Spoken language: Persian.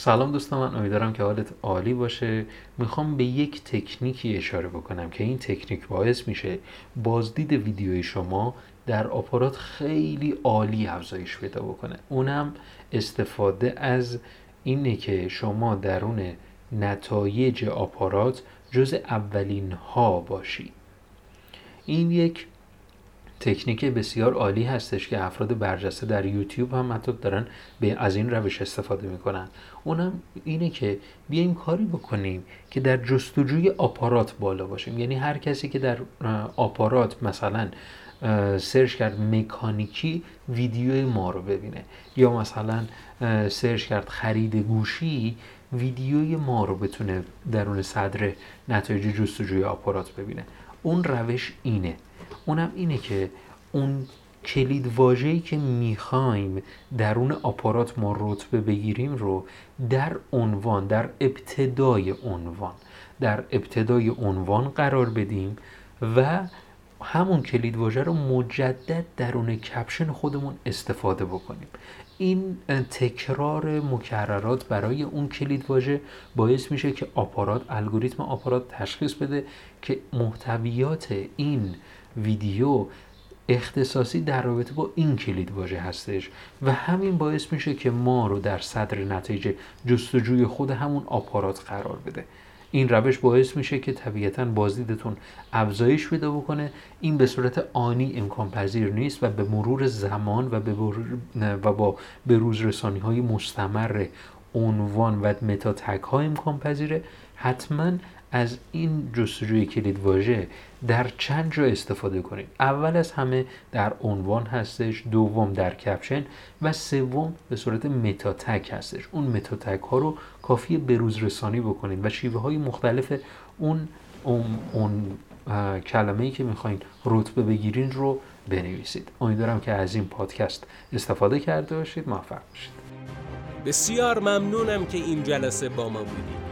سلام دوستان من امیدوارم که حالت عالی باشه. می‌خوام به یک تکنیکی اشاره بکنم که این تکنیک باعث میشه بازدید ویدیوی شما در آپارات خیلی عالی افزایش پیدا بکنه. اونم استفاده از اینه که شما درون نتایج آپارات جز اولین ها باشی. این یک تکنیک بسیار عالی هستش که افراد برجسته در یوتیوب هم حتی دارن به از این روش استفاده می‌کنن. اونم اینه که بیایم کاری بکنیم که در جستجوی آپارات بالا باشیم. یعنی هر کسی که در آپارات مثلا سرچ کرد مکانیکی ویدیوی ما رو ببینه. یا مثلا سرچ کرد خرید گوشی ویدیوی ما رو بتونه درون صدر نتایج جستجوی آپارات ببینه. اون روش اینه. اونم اینه که اون کلید واژه‌ای که می‌خوایم درون آپارات ما رتبه بگیریم رو در عنوان در ابتدای عنوان در ابتدای عنوان قرار بدیم و همون کلید واژه رو مجدد درون کپشن خودمون استفاده بکنیم. این تکرار مکررات برای اون کلید واژه باعث میشه که آپارات الگوریتم آپارات تشخیص بده که محتویات این ویدیو اختصاصی در رابطه با این کلید واژه هستش و همین باعث میشه که ما رو در صدر نتیجه جستجوی خود همون آپارات قرار بده. این روش باعث میشه که طبیعتا بازدیدتون افزایش پیدا بکنه. این به صورت آنی امکان پذیر نیست و به مرور زمان و, به و با به روز رسانی های مستمر عنوان و متا ها امکان پذیره. حتما از این جستجوی کلید واژه در چند جا استفاده کنید اول از همه در عنوان هستش دوم در کپشن و سوم به صورت متاتک هستش. اون متاتک ها رو کافی بروز رسانی بکنید و شیوه های مختلف اون اون, اون کلمه ای که می‌خواین رتبه بگیرین رو بنویسید. امیدوارم که از این پادکست استفاده کرده باشید. موفق باشید. بسیار ممنونم که این جلسه با ما بودید.